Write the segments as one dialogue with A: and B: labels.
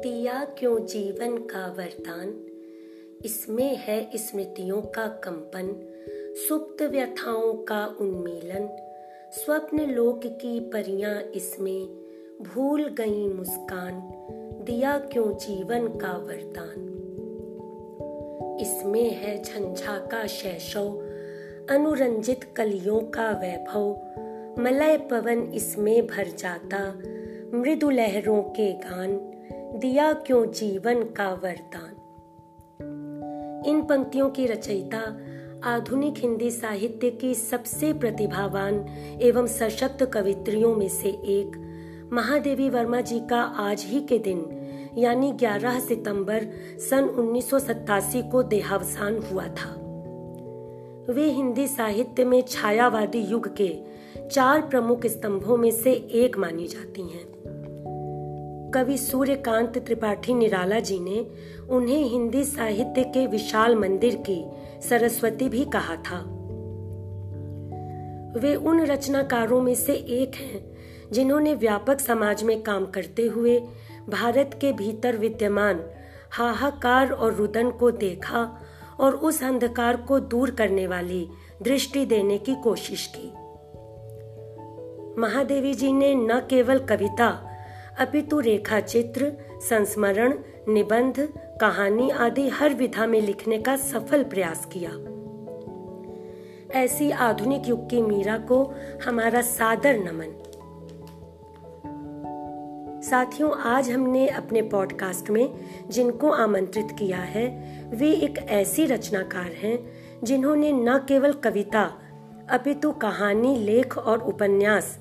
A: दिया क्यों जीवन का वरदान? इसमें है स्मृतियों का कंपन, सुप्त व्यथाओं का उन्मीलन। स्वप्न लोक की परियाँ इसमें, भूल गई मुस्कान। दिया क्यों जीवन का वरदान? इसमें है झंझा का शैशव, अनुरंजित कलियों का वैभव। मलय पवन इसमें भर जाता, मृदु लहरों के गान। दिया क्यों जीवन का वरदान? इन पंक्तियों की रचयिता आधुनिक हिंदी साहित्य की सबसे प्रतिभावान एवं सशक्त कवित्रियों में से एक महादेवी वर्मा जी का आज ही के दिन, यानी 11 सितंबर सन उन्नीस सौ सतासी को देहावसान हुआ था। वे हिंदी साहित्य में छायावादी युग के चार प्रमुख स्तंभों में से एक मानी जाती हैं। कवि सूर्यकांत त्रिपाठी निराला जी ने उन्हें हिंदी साहित्य के विशाल मंदिर की सरस्वती भी कहा था। वे उन रचनाकारों में से एक हैं जिन्होंने व्यापक समाज में काम करते हुए भारत के भीतर विद्यमान, हाहाकार और रुदन को देखा और उस अंधकार को दूर करने वाली दृष्टि देने की कोशिश की। महादेवी जी ने न केवल कविता अपितु रेखा चित्र संस्मरण, निबंध, कहानी आदि हर विधा में लिखने का सफल प्रयास किया। ऐसी आधुनिक युग की मीरा को हमारा सादर नमन। साथियों, आज हमने अपने पॉडकास्ट में जिनको आमंत्रित किया है, वे एक ऐसी रचनाकार हैं जिन्होंने न केवल कविता अपितु कहानी, लेख और उपन्यास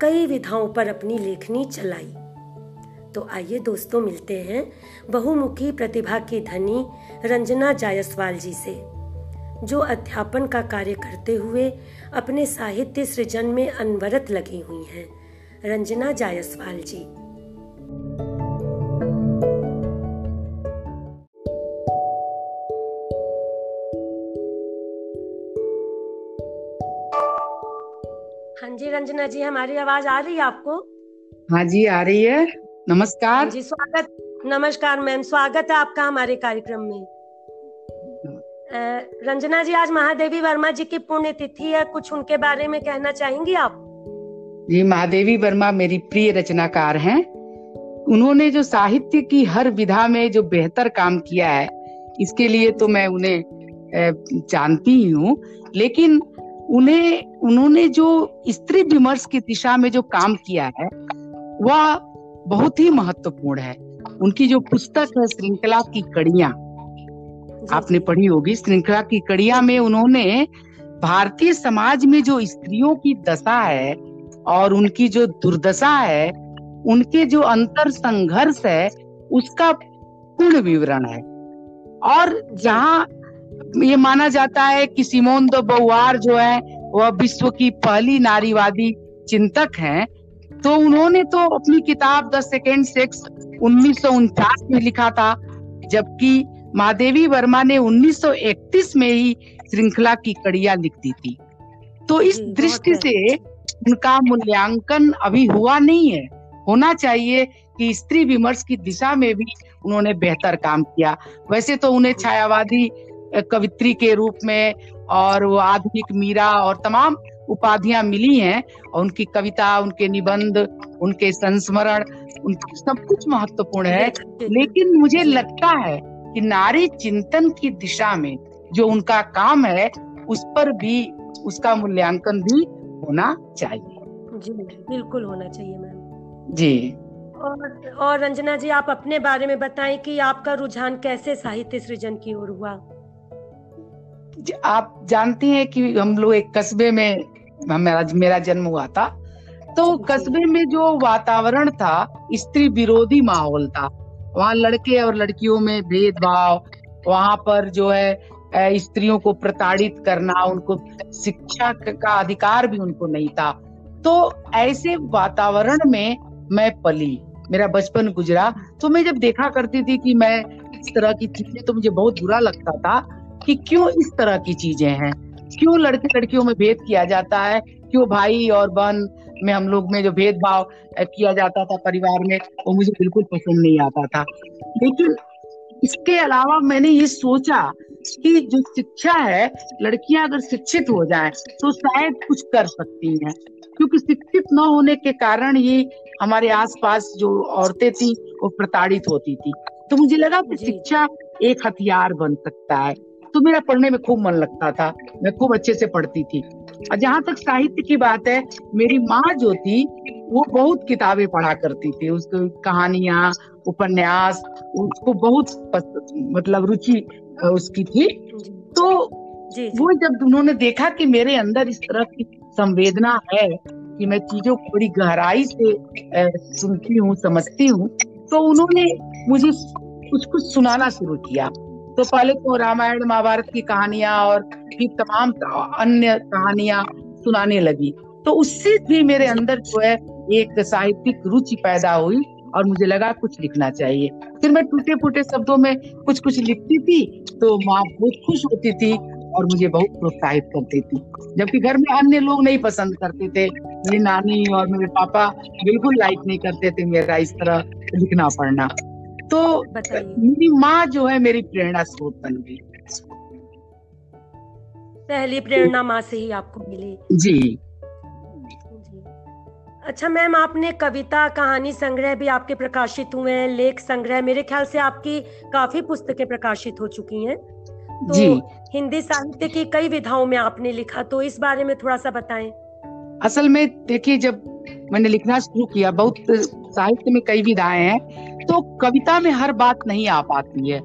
A: कई विधाओं पर अपनी लेखनी चलाई। तो आइए दोस्तों मिलते हैं बहुमुखी प्रतिभा की धनी रंजना जायसवाल जी से, जो अध्यापन का कार्य करते हुए अपने साहित्य सृजन में अनवरत लगी हुई हैं। रंजना जायसवाल जी। हाँ जी रंजना जी, हमारी आवाज़ आ रही है आपको?
B: हाँ जी, आ रही है। नमस्कार।
A: हाँ जी स्वागत नमस्कार मैम स्वागत है आपका हमारे कार्यक्रम में। रंजना जी आज महादेवी वर्मा जी की पुण्य तिथि है कुछ उनके बारे में कहना चाहेंगी आप?
B: जी महादेवी वर्मा मेरी प्रिय रचनाकार हैं। उन्होंने जो साहित्य की हर विधा में जो बेहतर काम किया है इसके लिए तो मैं उन्हें जानती ही हूँ लेकिन उन्हें उन्होंने जो स्त्री विमर्श की दिशा में जो काम किया है वह बहुत ही महत्वपूर्ण है। उनकी जो पुस्तक है, श्रृंखला की कड़िया, आपने पढ़ी होगी, श्रृंखला की कड़िया में उन्होंने भारतीय समाज में जो स्त्रियों की दशा है और उनकी जो दुर्दशा है, उनके जो अंतर संघर्ष है, उसका पूर्ण विवरण है। और जहाँ ये माना जाता है कि सिमोन दो बउआर जो है, वह विश्व की पहली नारीवादी चिंतक हैं तो उन्होंने तो अपनी किताब द सेकेंड सेक्स उन्नीस में लिखा था जबकि महादेवी वर्मा ने 1931 में ही श्रृंखला की कड़िया लिख दी थी। तो इस दृष्टि से उनका मूल्यांकन अभी हुआ नहीं है। होना चाहिए कि स्त्री विमर्श की दिशा में भी उन्होंने बेहतर काम किया। वैसे तो उन्हें छायावादी कवित्री के रूप में और आधुनिक मीरा और तमाम उपाधियाँ मिली हैं और उनकी कविता उनके निबंध उनके संस्मरण उनकी सब कुछ महत्वपूर्ण है। लेकिन मुझे लगता है कि नारी चिंतन की दिशा में जो उनका काम है उस पर भी उसका मूल्यांकन भी होना चाहिए।
A: जी बिल्कुल होना चाहिए मैम।
B: जी।
A: और और रंजना जी आप अपने बारे में बताएँ कि आपका रुझान कैसे साहित्य सृजन की ओर हुआ?
B: आप जानती हैं कि हम लोग एक कस्बे में मेरा मेरा जन्म हुआ था। तो कस्बे में जो वातावरण था, स्त्री विरोधी माहौल था। वहाँ लड़के और लड़कियों में भेदभाव, वहाँ पर जो है स्त्रियों को प्रताड़ित करना, उनको शिक्षा का अधिकार भी उनको नहीं था। तो ऐसे वातावरण में मैं पली। मेरा बचपन गुजरा। तो मैं जब देखा करती थी कि मैं इस तरह की चीज़ें तो मुझे बहुत बुरा लगता था कि क्यों इस तरह की चीज़ें हैं। क्यों लड़के लड़कियों में भेद किया जाता है? क्यों भाई और बहन में हम लोग में जो भेदभाव किया जाता था परिवार में वो मुझे बिल्कुल पसंद नहीं आता था। लेकिन इसके अलावा मैंने ये सोचा कि जो शिक्षा है लड़कियाँ अगर शिक्षित हो जाए तो शायद कुछ कर सकती हैं। क्योंकि शिक्षित न होने के कारण ही हमारे आसपास जो औरतें थी वो प्रताड़ित होती थी। तो मुझे लगा कि शिक्षा एक हथियार बन सकता है। तो मेरा पढ़ने में खूब मन लगता था। मैं खूब अच्छे से पढ़ती थी। और जहाँ तक साहित्य की बात है मेरी माँ जो थी वो बहुत किताबें पढ़ा करती थी। उसको कहानियाँ उपन्यास उसको बहुत मतलब रुचि उसकी थी। तो. वो जब उन्होंने देखा कि मेरे अंदर इस तरह की संवेदना है कि मैं चीज़ों को बड़ी गहराई से सुनती हूँ समझती हूँ तो उन्होंने मुझे कुछ कुछ सुनाना शुरू किया। तो पहले तो रामायण, महाभारत की कहानियाँ और फिर तमाम अन्य कहानियाँ सुनाने लगी। तो उससे भी मेरे अंदर जो है एक साहित्यिक रुचि पैदा हुई और मुझे लगा कुछ लिखना चाहिए। फिर मैं टूटे फूटे शब्दों में कुछ कुछ लिखती थी तो माँ बहुत खुश होती थी और मुझे बहुत प्रोत्साहित करती थी। जबकि घर में अन्य लोग नहीं पसंद करते थे। मेरी नानी और मेरे पापा बिल्कुल लाइक नहीं करते थे मेरा इस तरह लिखना पढ़ना तो मेरी माँ जो है मेरी प्रेरणा स्रोत बन गई।
A: पहली प्रेरणा माँ से ही आपको मिली।
B: जी।
A: अच्छा मैम आपने कविता कहानी संग्रह भी आपके प्रकाशित हुए हैं लेख संग्रह। मेरे ख्याल से आपकी काफ़ी पुस्तकें प्रकाशित हो चुकी हैं। तो जी। हिंदी साहित्य की कई विधाओं में आपने लिखा तो इस बारे में थोड़ा सा बताएँ।
B: असल में देखिए जब मैंने लिखना शुरू किया बहुत साहित्य में कई विधाएँ हैं तो कविता में हर बात नहीं आ पाती है।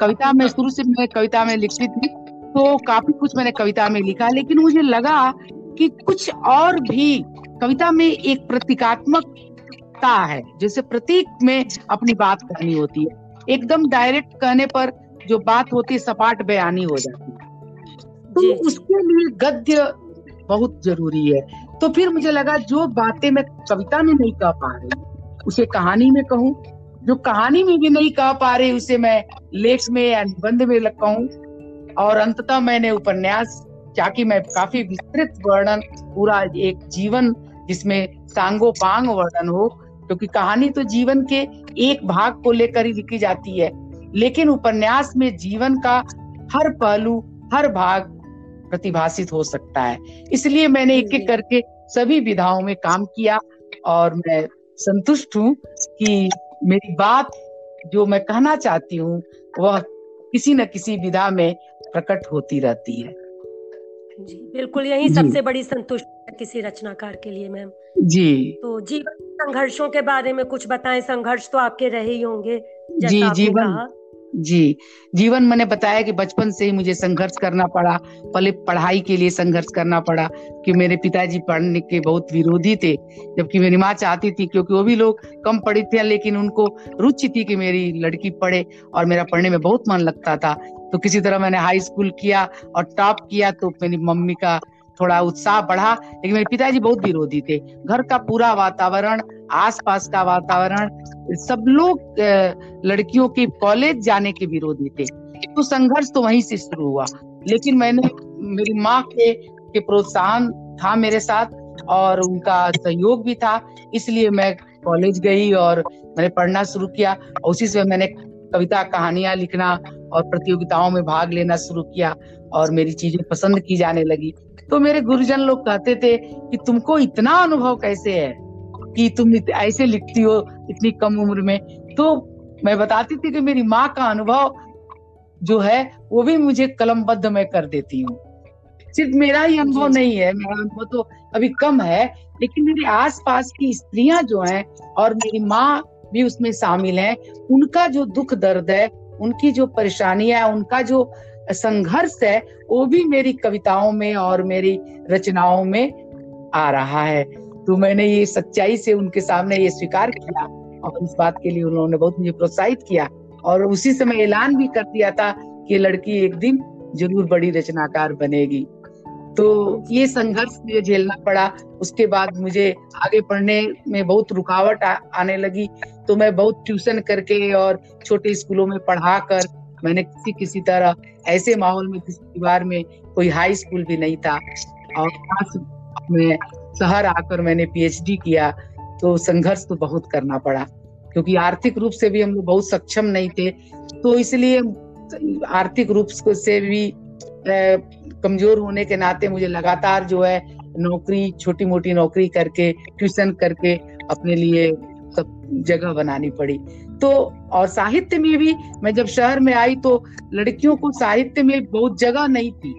B: कविता में शुरू से मैं कविता में लिखती थी तो काफ़ी कुछ मैंने कविता में लिखा लेकिन मुझे लगा कि कुछ और भी कविता में एक प्रतीकात्मकता है जैसे प्रतीक में अपनी बात करनी होती है। एकदम डायरेक्ट कहने पर जो बात होती है सपाट बयानी हो जाती है। तो उसके लिए गद्य बहुत ज़रूरी है। तो फिर मुझे लगा, जो बातें मैं कविता में नहीं कह पा रही, उसे कहानी में कहूँ। जो कहानी में भी नहीं कह पा रही, उसे मैं लेख में या निबंध में कहूँ। और अंततः मैंने उपन्यास, जाकि मैं काफ़ी विस्तृत वर्णन, पूरा एक जीवन, जिसमें सांगो पांग वर्णन हो, क्योंकि कहानी तो जीवन के एक भाग को लेकर ही लिखी जाती है। लेकिन उपन्यास में जीवन का हर पहलू, हर भाग प्रतिभाषित हो सकता है। इसलिए मैंने एक एक करके सभी विधाओं में काम किया और मैं संतुष्ट हूँ कि मेरी बात जो मैं कहना चाहती हूँ वह किसी न किसी विधा में प्रकट होती रहती है।
A: जी बिल्कुल यही सबसे बड़ी संतुष्ट है किसी रचनाकार के लिए मैम।
B: जी।
A: तो जीवन संघर्षों के बारे में कुछ बताएँ संघर्ष तो आपके रहे ही होंगे
B: जी जीवन जी। जीवन मैंने बताया कि बचपन से ही मुझे संघर्ष करना पड़ा, पहले पढ़ाई के लिए संघर्ष करना पड़ा कि मेरे पिताजी पढ़ने के बहुत विरोधी थे, जबकि मेरी माँ चाहती थी क्योंकि वो भी लोग कम पढ़ी थे लेकिन उनको रुचि थी कि मेरी लड़की पढ़े और मेरा पढ़ने में बहुत मन लगता था। तो किसी तरह मैंने हाई स्कूल किया और टॉप किया तो मेरी मम्मी का थोड़ा उत्साह बढ़ा, लेकिन मेरे पिताजी बहुत विरोधी थे। घर का पूरा वातावरण, आसपास का वातावरण, सब लोग लड़कियों के कॉलेज जाने के विरोधी थे। तो संघर्ष तो वहीं से शुरू हुआ। लेकिन मैंने, मेरी माँ के के प्रोत्साहन था मेरे साथ, और उनका सहयोग भी था। इसलिए मैं कॉलेज गई और मैंने पढ़ना शुरू किया उसी से मैंने कविता कहानियाँ लिखना और प्रतियोगिताओं में भाग लेना शुरू किया। और मेरी चीज़ें पसंद की जाने लगी। तो मेरे गुरुजन लोग कहते थे कि तुमको इतना अनुभव कैसे है कि तुम ऐसे लिखती हो इतनी कम उम्र में? तो मैं बताती थी कि मेरी माँ का अनुभव जो है वो भी मुझे कलमबद्ध में कर देती हूँ। सिर्फ़ मेरा ही अनुभव नहीं है मेरा अनुभव तो अभी कम है लेकिन मेरे आसपास की स्त्रियाँ जो हैं और मेरी माँ भी उसमें शामिल है उनका जो दुख दर्द है उनकी जो परेशानियाँ उनका जो संघर्ष है वो भी मेरी कविताओं में और मेरी रचनाओं में आ रहा है। तो मैंने ये सच्चाई से उनके सामने ये स्वीकार किया और इस बात के लिए उन्होंने बहुत मुझे प्रोत्साहित किया और उसी समय ऐलान भी कर दिया था कि लड़की एक दिन ज़रूर बड़ी रचनाकार बनेगी। तो ये संघर्ष मुझे झेलना पड़ा। उसके बाद मुझे आगे पढ़ने में बहुत रुकावट आ, आने लगी। तो मैं बहुत ट्यूशन करके और छोटे स्कूलों में पढ़ा कर मैंने किसी किसी तरह ऐसे माहौल में, किसी परिवार में कोई हाई स्कूल भी नहीं था। और में शहर आकर मैंने पीएचडी किया तो संघर्ष तो बहुत करना पड़ा। क्योंकि आर्थिक रूप से भी हम लोग बहुत सक्षम नहीं थे तो इसलिए आर्थिक रूप से भी कमज़ोर होने के नाते मुझे लगातार जो है नौकरी छोटी मोटी नौकरी करके, ट्यूशन करके अपने लिए सब जगह बनानी पड़ी। तो और साहित्य में भी मैं जब शहर में आई तो लड़कियों को साहित्य में बहुत जगह नहीं थी।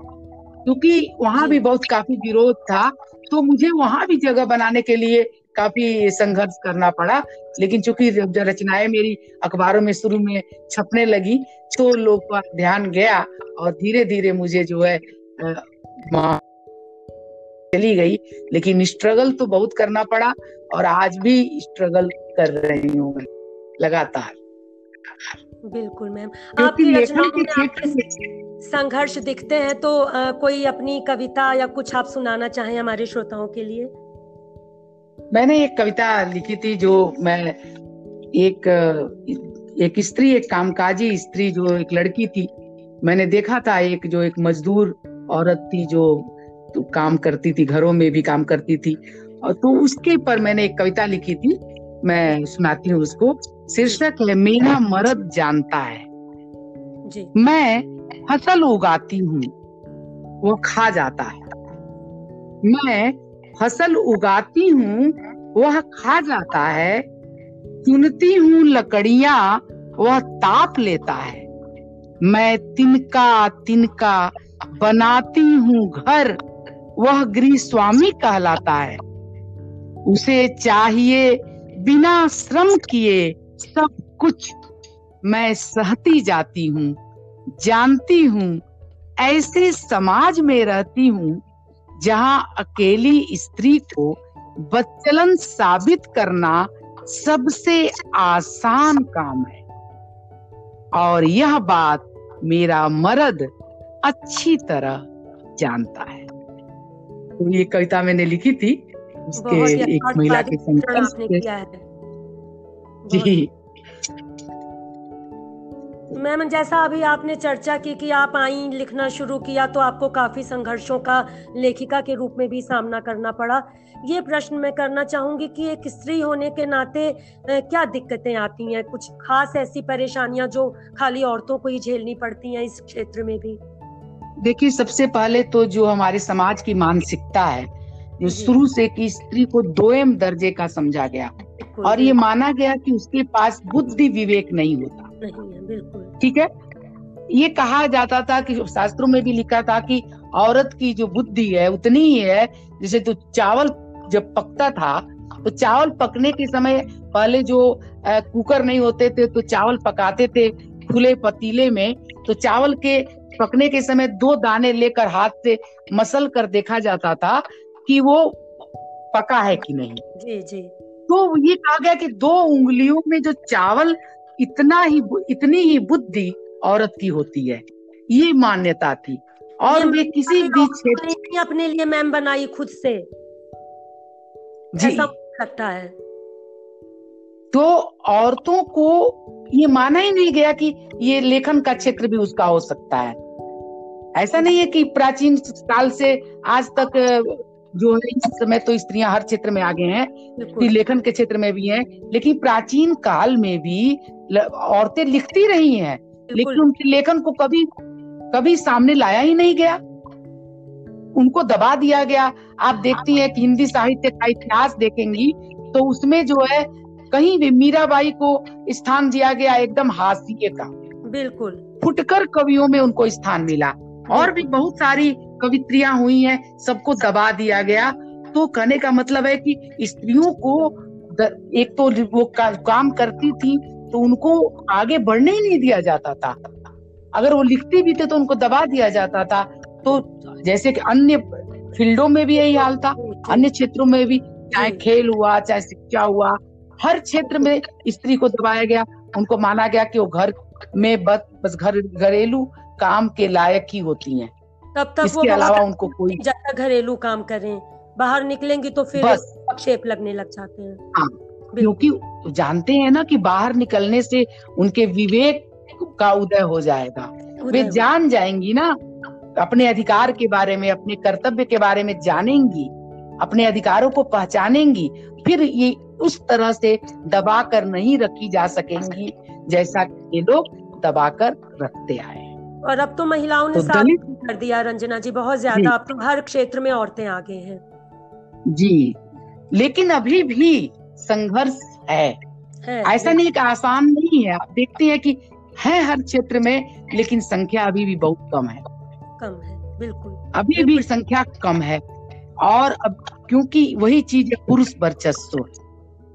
B: क्योंकि वहाँ भी बहुत काफ़ी विरोध था तो मुझे वहाँ भी जगह बनाने के लिए काफ़ी संघर्ष करना पड़ा। लेकिन चूँकि रचनाएँ मेरी अखबारों में शुरू में छपने लगी तो लोग का ध्यान गया और धीरे धीरे मुझे जो है चली गई। लेकिन स्ट्रगल तो बहुत करना पड़ा और आज भी स्ट्रगल कर रही हूँ लगातार।
A: बिल्कुल मैम। आपकी रचनाओं में आपके संघर्ष दिखते हैं तो आ, कोई अपनी कविता या कुछ आप सुनाना चाहें हमारे श्रोताओं के लिए?
B: मैंने एक कविता लिखी थी जो मैं एक एक स्त्री एक कामकाजी स्त्री जो एक लड़की थी मैंने देखा था एक जो एक मजदूर औरत थी जो तो काम करती थी घरों में भी काम करती थी। और तो उसके पर मैंने एक कविता लिखी थी मैं सुनाती हूँ उसको। शीर्षक है मेरा मर्द जानता है। जी। मैं फ़सल उगाती हूँ वो खा जाता है। मैं फ़सल उगाती हूँ वह खा जाता है। चुनती हूँ लकड़िया वह ताप लेता है। मैं तिनका तिनका बनाती हूँ घर वह गृह स्वामी कहलाता है। उसे चाहिए बिना श्रम किए सब कुछ मैं सहती जाती हूँ, जानती हूँ, ऐसे समाज में रहती हूँ जहाँ अकेली स्त्री को बच्चलन साबित करना सबसे आसान काम है। और यह बात मेरा मर्द अच्छी तरह जानता है। तो ये कविता मैंने लिखी थी। उसके एक महिला के संघर्ष जी।
A: मैम जैसा अभी आपने चर्चा की कि आप आई लिखना शुरू किया तो आपको काफ़ी संघर्षों का लेखिका के रूप में भी सामना करना पड़ा। ये प्रश्न मैं करना चाहूँगी कि एक स्त्री होने के नाते क्या दिक्कतें आती हैं? कुछ खास ऐसी परेशानियाँ जो खाली औरतों को ही झेलनी पड़ती हैं इस क्षेत्र में भी?
B: देखिए सबसे पहले तो जो हमारे समाज की मानसिकता है जो शुरू से कि स्त्री को दोयम दर्जे का समझा गया। और ये माना गया कि उसके पास बुद्धि विवेक नहीं होता। बिल्कुल। ठीक है? ये कहा जाता था कि शास्त्रों में भी लिखा था कि औरत की जो बुद्धि है उतनी ही है जैसे तो चावल जब पकता था तो चावल पकने के समय पहले जो कुकर नहीं होते थे तो चावल पकाते थे खुले पतीले में। तो चावल के पकने के समय दो दाने लेकर हाथ से मसल कर देखा जाता था कि वो पका है कि नहीं। जी जी। तो ये कहा गया कि दो उंगलियों में जो चावल इतना ही इतनी ही बुद्धि औरत की होती है ये मान्यता थी। और वे किसी भी
A: क्षेत्र अपने लिए मैम बनाई खुद से। जी। लगता है
B: तो औरतों को ये माना ही नहीं गया कि ये लेखन का क्षेत्र भी उसका हो सकता है। ऐसा नहीं है कि प्राचीन काल से आज तक जो है इस समय तो स्त्रियाँ हर क्षेत्र में आगे हैं लेखन के क्षेत्र में भी हैं लेकिन प्राचीन काल में भी औरतें लिखती रही हैं लेकिन उनके लेखन को कभी कभी सामने लाया ही नहीं गया। उनको दबा दिया गया। आप देखती हैं कि हिंदी साहित्य का इतिहास देखेंगी तो उसमें जो है कहीं भी मीराबाई को स्थान दिया गया एकदम हाशिए का।
A: बिल्कुल।
B: फुटकर कवियों में उनको स्थान मिला। और भी बहुत सारी कवित्रियाँ हुई हैं सबको दबा दिया गया। तो कहने का मतलब है कि स्त्रियों को एक तो वो का, काम करती थी तो उनको आगे बढ़ने ही नहीं दिया जाता था। अगर वो लिखती भी थे तो उनको दबा दिया जाता था। तो जैसे कि अन्य फील्डों में भी यही हाल था अन्य क्षेत्रों में भी चाहे खेल हुआ चाहे शिक्षा हुआ हर क्षेत्र में स्त्री को दबाया गया। उनको माना गया कि वो घर में बस बस घर घरेलू काम के लायक ही होती हैं।
A: तब तक इसके अलावा उनको कोई ज़्यादा घरेलू काम करें। बाहर निकलेंगी तो फिर शेप लगने लग जाते हैं।
B: हाँ क्योंकि जानते हैं ना कि बाहर निकलने से उनके विवेक का उदय हो जाएगा। वे जान जाएँगी। ना अपने अधिकार के बारे में अपने कर्तव्य के बारे में जानेंगी अपने अधिकारों को पहचानेंगी फिर ये उस तरह से दबा कर नहीं रखी जा सकेंगी जैसा ये लोग दबा कर रखते आए
A: और अब तो महिलाओं ने तो साथ कर दिया रंजना जी बहुत ज़्यादा। अब तो हर क्षेत्र में औरतें आगे हैं।
B: जी। लेकिन अभी भी संघर्ष है, है ऐसा नहीं कि आसान नहीं है। आप देखते हैं कि है हर क्षेत्र में लेकिन संख्या अभी भी बहुत कम है।
A: कम है बिल्कुल।
B: अभी भी संख्या कम है। और अब क्योंकि वही चीज़ है पुरुष वर्चस्व।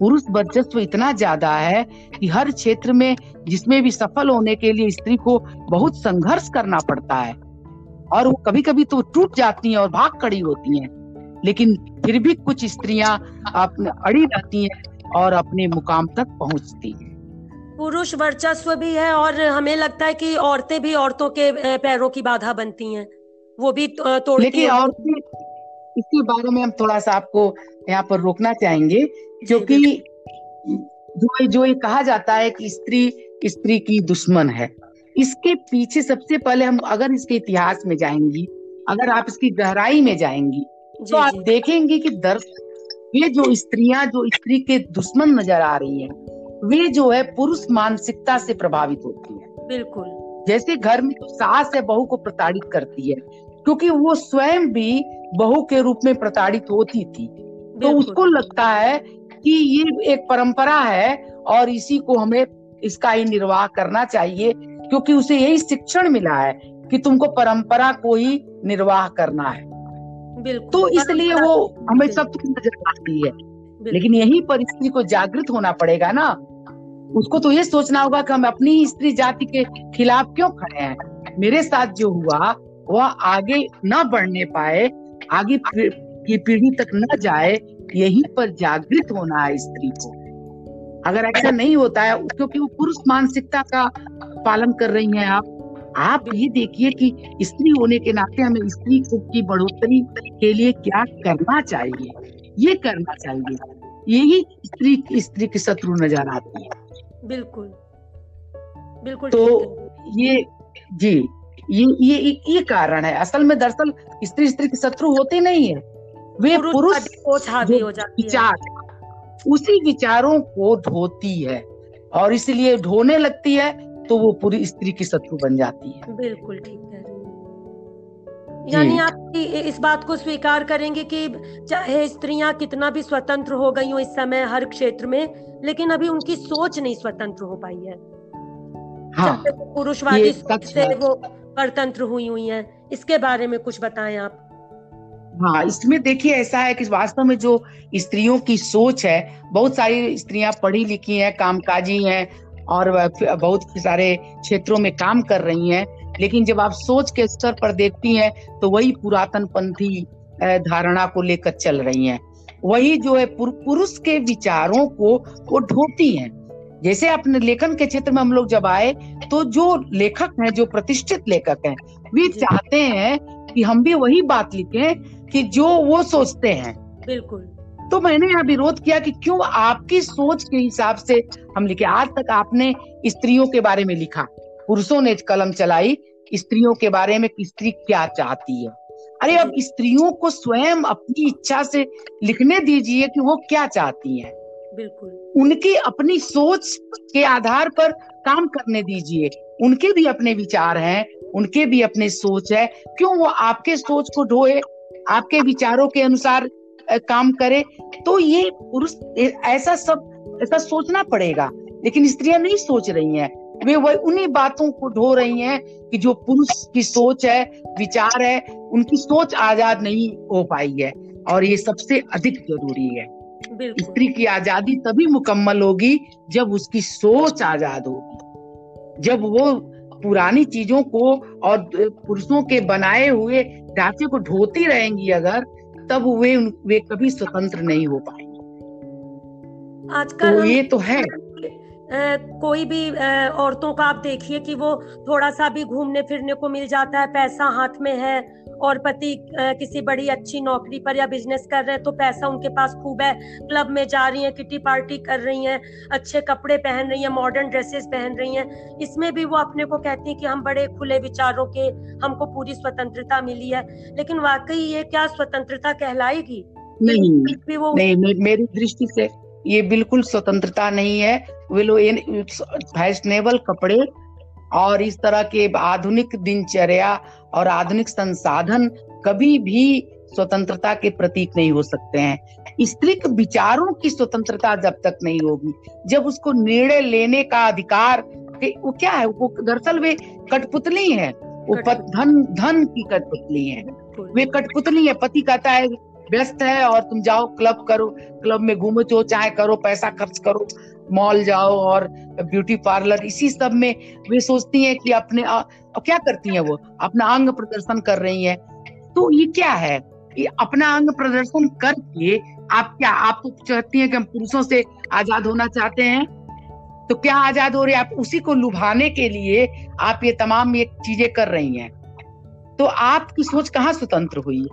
B: पुरुष वर्चस्व इतना ज़्यादा है कि हर क्षेत्र में जिसमें भी सफल होने के लिए स्त्री को बहुत संघर्ष करना पड़ता है। और वो कभी कभी तो टूट जाती हैं और भाग खड़ी होती हैं। लेकिन फिर भी कुछ स्त्रियाँ अपने अड़ी रहती हैं और अपने मुकाम तक पहुँचती हैं।
A: पुरुष वर्चस्व भी है और हमें लगता है कि औरतें भी औरतों के पैरों की बाधा बनती हैं। वो भी तोड़ती
B: लेकिन औरतें इसके बारे में हम थोड़ा सा आपको यहाँ पर रोकना चाहेंगे क्योंकि जो जो ये कहा जाता है कि स्त्री स्त्री की दुश्मन है। इसके पीछे सबसे पहले हम अगर इसके इतिहास में जाएँगी अगर आप इसकी गहराई में जाएँगी तो आप देखेंगे कि दर्श ये जो स्त्रियाँ जो स्त्री के दुश्मन नज़र आ रही हैं वे जो है पुरुष मानसिकता से प्रभावित होती है।
A: बिल्कुल।
B: जैसे घर में जो सास है बहू को प्रताड़ित करती है क्योंकि वो स्वयं भी बहू के रूप में प्रताड़ित होती थी। तो उसको लगता है कि ये एक परंपरा है और इसी को हमें इसका ही निर्वाह करना चाहिए क्योंकि उसे यही शिक्षण मिला है कि तुमको परंपरा को ही निर्वाह करना है। तो इसलिए वो हमें सब कुछ नज़र आती है। लेकिन यही पर स्त्री को जागृत होना पड़ेगा ना। उसको तो ये सोचना होगा कि हम अपनी स्त्री जाति के खिलाफ क्यों खड़े हैं? मेरे साथ जो हुआ वह आगे न बढ़ने पाए आगे की पीढ़ी तक न जाए यहीं पर जागृत होना है स्त्री को। अगर ऐसा नहीं होता है क्योंकि वो पुरुष मानसिकता का पालन कर रही हैं आप आप ये देखिए कि स्त्री होने के नाते हमें स्त्री की बढ़ोतरी के लिए क्या करना चाहिए? ये करना चाहिए। यही स्त्री स्त्री की शत्रु नज़र आती
A: है। बिल्कुल। बिल्कुल
B: तो ये जी ये ये ये कारण है। असल में दरअसल स्त्री स्त्री की शत्रु होती नहीं है। वे पुरुष विचार उसी विचारों को ढोती है और इसलिए ढोने लगती है तो वो पूरी स्त्री की शत्रु बन जाती
A: है। बिल्कुल ठीक है। यानी आप इस बात को स्वीकार करेंगे कि चाहे स्त्रियाँ कितना भी स्वतंत्र हो गई हो इस समय हर क्षेत्र में लेकिन अभी उनकी सोच नहीं स्वतंत्र हो पाई है। हाँ, पुरुषवादी से वो परतंत्र हुई हुई हैं इसके बारे में कुछ बताएँ आप।
B: हाँ इसमें देखिए ऐसा है कि वास्तव में जो स्त्रियों की सोच है बहुत सारी स्त्रियाँ पढ़ी लिखी हैं कामकाजी हैं और बहुत सारे क्षेत्रों में काम कर रही हैं लेकिन जब आप सोच के स्तर पर देखती हैं तो वही पुरातन पंथी धारणा को लेकर चल रही हैं। वही जो है पुरुष के विचारों को वो ढोती हैं। जैसे अपने लेखन के क्षेत्र में हम लोग जब आए तो जो लेखक हैं जो प्रतिष्ठित लेखक हैं वे चाहते हैं कि हम भी वही बात लिखें कि जो वो सोचते हैं।
A: बिल्कुल।
B: तो मैंने यहाँ विरोध किया कि क्यों आपकी सोच के हिसाब से हम लिखे? आज तक आपने स्त्रियों के बारे में लिखा। पुरुषों ने कलम चलाई स्त्रियों के बारे में स्त्री क्या चाहती है। अरे अब स्त्रियों को स्वयं अपनी इच्छा से लिखने दीजिए कि वो क्या चाहती हैं।
A: बिल्कुल।
B: उनकी अपनी सोच के आधार पर काम करने दीजिए। उनके भी अपने विचार हैं उनके भी अपने सोच है। क्यों वो आपके सोच को ढोए? आपके विचारों के अनुसार काम करे तो ये पुरुष ऐसा सब ऐसा सोचना पड़ेगा। लेकिन स्त्रियाँ नहीं सोच रही हैं। वे वही उन्हीं बातों को ढो रही हैं कि जो पुरुष की सोच है विचार है उनकी सोच आज़ाद नहीं हो पाई है। और ये सबसे अधिक ज़रूरी है। स्त्री की आज़ादी तभी मुकम्मल होगी जब उसकी सोच आज़ाद होगी। जब वो पुरानी चीज़ों को और पुरुषों के बनाए हुए ढांचे को ढोती रहेंगी अगर तब वे वे कभी स्वतंत्र नहीं हो पाएँगे।
A: आजकल
B: तो ये तो है।
A: कोई भी औरतों का आप देखिए कि वो थोड़ा सा भी घूमने फिरने को मिल जाता है पैसा हाथ में है और पति किसी बड़ी अच्छी नौकरी पर या बिज़नेस कर रहे हैं तो पैसा उनके पास खूब है क्लब में जा रही हैं किटी पार्टी कर रही हैं अच्छे कपड़े पहन रही हैं मॉडर्न ड्रेसेस पहन रही हैं। इसमें भी वो अपने को कहती हैं कि हम बड़े खुले विचारों के हमको पूरी स्वतंत्रता मिली है लेकिन वाकई ये क्या स्वतंत्रता कहलाएगी?
B: नहीं भी वो नहीं मेरी दृष्टि से ये बिल्कुल स्वतंत्रता नहीं है। वे लोग फैशनेबल कपड़े और इस तरह के आधुनिक दिनचर्या और आधुनिक संसाधन कभी भी स्वतंत्रता के प्रतीक नहीं हो सकते हैं। स्त्री के विचारों की स्वतंत्रता जब तक नहीं होगी जब उसको निर्णय लेने का अधिकार वो क्या है? वो दरअसल वे कठपुतली है। वो धन धन की कठपुतली है। वे कठपुतली है। पति कहता है व्यस्त है और तुम जाओ क्लब करो क्लब में घूमो जो चाहे करो पैसा खर्च करो मॉल जाओ और ब्यूटी पार्लर इसी सब में वे सोचती हैं कि अपने आ, क्या करती हैं वो? अपना अंग प्रदर्शन कर रही हैं। तो ये क्या है? ये अपना अंग प्रदर्शन करके आप क्या आप तो चाहती हैं कि हम पुरुषों से आज़ाद होना चाहते हैं? तो क्या आज़ाद हो रहे आप उसी को लुभाने के लिए आप ये तमाम ये चीज़ें कर रही हैं। तो आपकी सोच कहाँ स्वतंत्र हुई?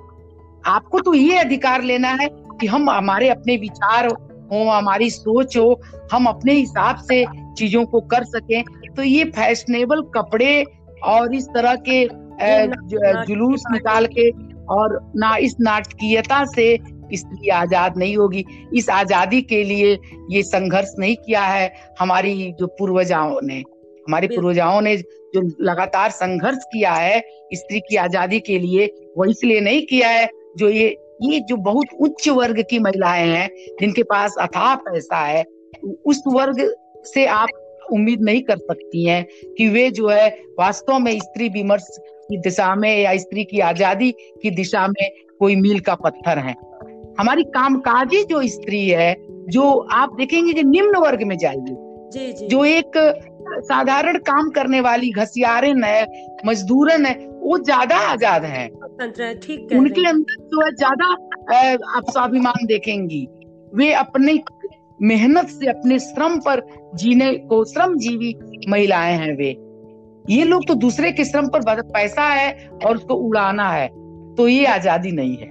B: आपको तो ये अधिकार लेना है कि हम हमारे अपने विचार हो हमारी सोच हो हम अपने हिसाब से चीज़ों को कर सके। तो ये फैशनेबल कपड़े और इस तरह के जुलूस निकाल के और ना इस नाटकीयता से स्त्री आज़ाद नहीं होगी। इस आज़ादी के लिए ये संघर्ष नहीं किया है हमारी जो पूर्वजाओं ने। हमारे पूर्वजाओं ने जो लगातार संघर्ष किया है स्त्री की आज़ादी के लिए वो इसलिए नहीं किया है जो ये ये जो बहुत उच्च वर्ग की महिलाएँ हैं जिनके पास अथाह पैसा है उस वर्ग से आप उम्मीद नहीं कर सकती हैं कि वे जो है वास्तव में स्त्री विमर्श की दिशा में या स्त्री की आज़ादी की दिशा में कोई मील का पत्थर है हमारी कामकाजी जो स्त्री है जो आप देखेंगे कि निम्न वर्ग में जाएगी जी जी। जो एक साधारण काम करने वाली घसियारन है मजदूरन है वो ज़्यादा आज़ाद है। ठीक है उनके अंदर जो है ज़्यादा आप स्वाभिमान देखेंगी। वे अपने मेहनत से अपने श्रम पर जीने को श्रम जीवी महिलाएँ हैं वे। ये लोग तो दूसरे के श्रम पर पैसा है और उसको उड़ाना है तो ये आज़ादी नहीं है।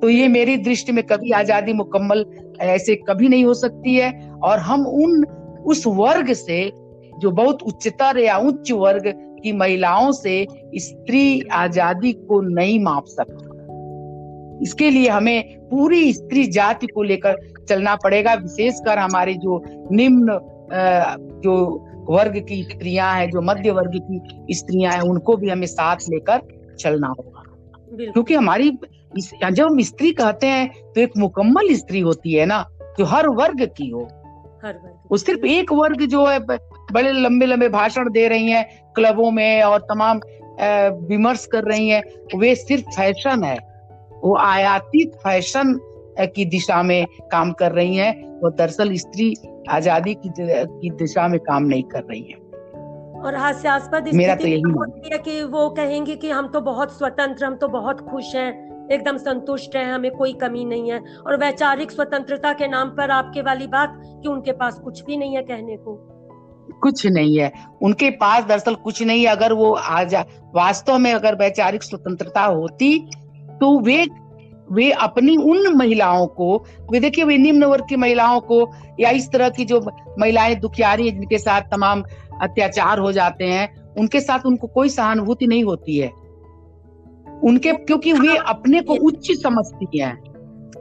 B: तो ये मेरी दृष्टि में कभी आज़ादी मुकम्मल ऐसे कभी नहीं हो सकती है और हम उन उस वर्ग से जो बहुत उच्चतर या उच्च वर्ग की महिलाओं से स्त्री आज़ादी को नहीं माप सकता। इसके लिए हमें पूरी स्त्री जाति को लेकर चलना पड़ेगा विशेषकर हमारे जो निम्न जो वर्ग की स्त्रियाँ हैं जो मध्य वर्ग की स्त्रियाँ हैं उनको भी हमें साथ लेकर चलना होगा। क्योंकि हमारी जब हम स्त्री कहते हैं तो एक मुकम्मल स्त्री होती है ना जो हर वर्ग की हो। हर वर्ग वो सिर्फ़ एक वर्ग जो है बड़े लंबे लंबे भाषण दे रही हैं क्लबों में और तमाम विमर्श कर रही हैं वे सिर्फ़ फ़ैशन है। वो आयातित फ़ैशन की दिशा में काम कर रही हैं वो दरअसल स्त्री आज़ादी की की दिशा में काम नहीं कर रही है।
A: और हास्यास्पद मेरा तो यही है कि वो कहेंगे कि हम तो बहुत स्वतंत्र हम तो बहुत खुश हैं एकदम संतुष्ट है, हमें कोई कमी नहीं है। और वैचारिक स्वतंत्रता के नाम पर आपके वाली बात कि उनके पास कुछ भी नहीं है कहने को।
B: कुछ नहीं है। उनके पास दरअसल कुछ नहीं है। अगर वो आज वास्तव में अगर वैचारिक स्वतंत्रता होती तो वे वे अपनी उन महिलाओं को, वे देखिए वे निम्न वर्ग की महिलाओं को, या इस तरह की जो महिलाएँ दुखियारी जिनके साथ तमाम अत्याचार हो जाते हैं, उनके साथ उनको कोई सहानुभूति नहीं होती है। उनके क्योंकि वे अपने को उच्च समझती हैं।